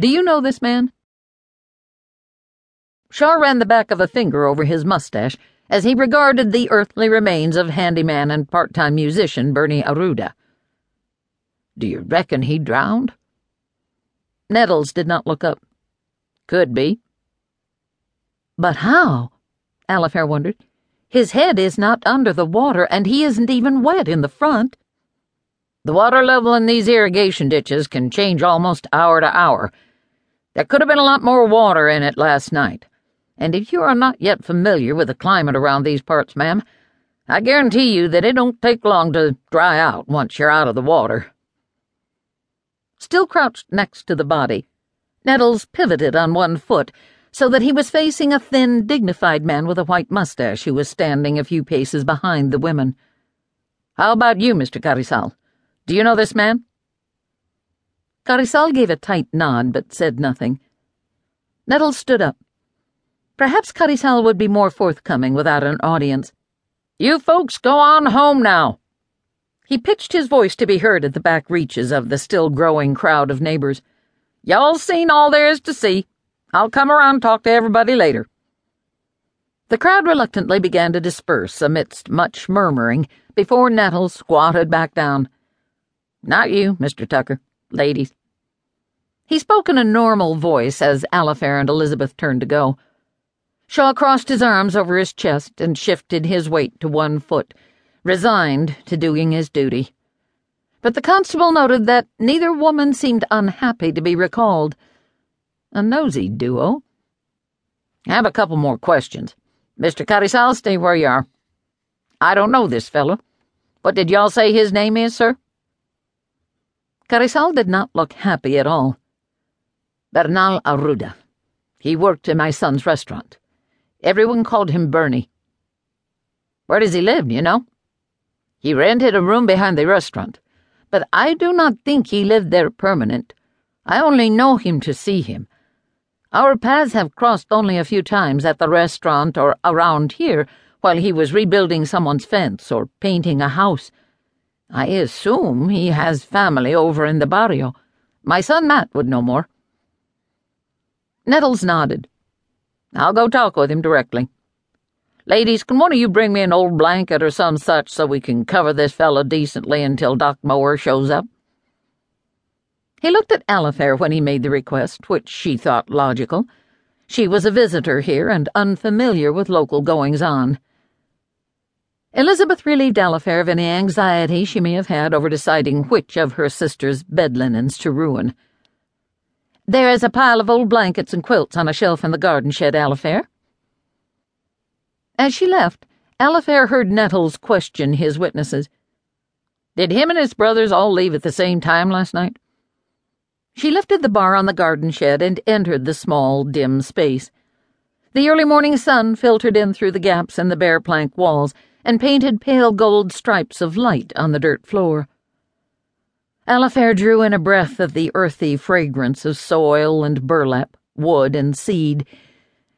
Do you know this man? Shaw ran the back of a finger over his mustache as he regarded the earthly remains of handyman and part time musician Bernie Arruda. Do you reckon he drowned? Nettles did not look up. Could be. But how? Alafair wondered. His head is not under the water, and he isn't even wet in the front. The water level in these irrigation ditches can change almost hour to hour. There could have been a lot more water in it last night. And if you are not yet familiar with the climate around these parts, ma'am, I guarantee you that it don't take long to dry out once you're out of the water. Still crouched next to the body, Nettles pivoted on one foot so that he was facing a thin, dignified man with a white mustache who was standing a few paces behind the women. How about you, Mr. Carrizal? Do you know this man? Carrizal gave a tight nod but said nothing. Nettles stood up. Perhaps Carrizal would be more forthcoming without an audience. You folks go on home now. He pitched his voice to be heard at the back reaches of the still growing crowd of neighbors. Y'all seen all there is to see. I'll come around and talk to everybody later. The crowd reluctantly began to disperse amidst much murmuring before Nettles squatted back down. Not you, Mr. Tucker. Ladies. He spoke in a normal voice as Alafair and Elizabeth turned to go. Shaw crossed his arms over his chest and shifted his weight to one foot, resigned to doing his duty. But the constable noted that neither woman seemed unhappy to be recalled. A nosy duo. I have a couple more questions. Mr. Carrizal, stay where you are. I don't know this fellow. What did y'all say his name is, sir? Carrizal did not look happy at all. Bernal Arruda. He worked in my son's restaurant. Everyone called him Bernie. Where does he live, you know? He rented a room behind the restaurant, but I do not think he lived there permanent. I only know him to see him. Our paths have crossed only a few times at the restaurant or around here while he was rebuilding someone's fence or painting a house. I assume he has family over in the barrio. My son Matt would know more. Nettles nodded. I'll go talk with him directly. Ladies, can one of you bring me an old blanket or some such so we can cover this fellow decently until Doc Mower shows up? He looked at Alafair when he made the request, which she thought logical. She was a visitor here and unfamiliar with local goings on. Elizabeth relieved Alafair of any anxiety she may have had over deciding which of her sister's bed linens to ruin. There is a pile of old blankets and quilts on a shelf in the garden shed, Alafair. As she left, Alafair heard Nettles question his witnesses. Did him and his brothers all leave at the same time last night? She lifted the bar on the garden shed and entered the small, dim space. The early morning sun filtered in through the gaps in the bare plank walls and painted pale gold stripes of light on the dirt floor. Alafair drew in a breath of the earthy fragrance of soil and burlap, wood and seed,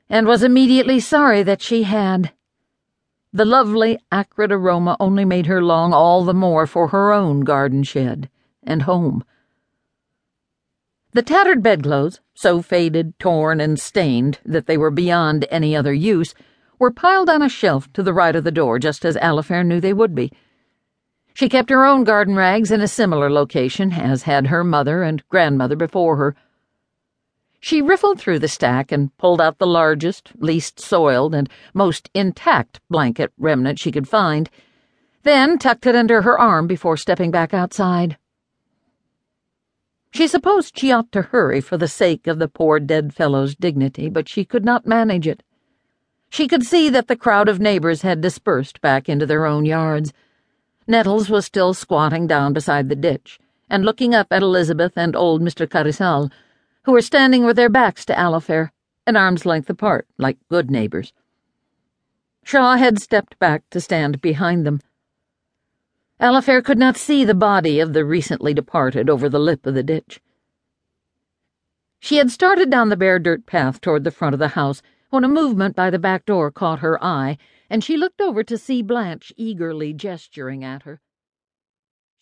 and was immediately sorry that she had. The lovely, acrid aroma only made her long all the more for her own garden shed and home. The tattered bedclothes, so faded, torn, and stained that they were beyond any other use, were piled on a shelf to the right of the door, just as Alafair knew they would be. She kept her own garden rags in a similar location, as had her mother and grandmother before her. She riffled through the stack and pulled out the largest, least soiled, and most intact blanket remnant she could find, then tucked it under her arm before stepping back outside. She supposed she ought to hurry for the sake of the poor dead fellow's dignity, but she could not manage it. She could see that the crowd of neighbors had dispersed back into their own yards. Nettles was still squatting down beside the ditch and looking up at Elizabeth and old Mr. Carrizal, who were standing with their backs to Alafair, an arm's length apart, like good neighbors. Shaw had stepped back to stand behind them. Alafair could not see the body of the recently departed over the lip of the ditch. She had started down the bare dirt path toward the front of the house when a movement by the back door caught her eye, and she looked over to see Blanche eagerly gesturing at her.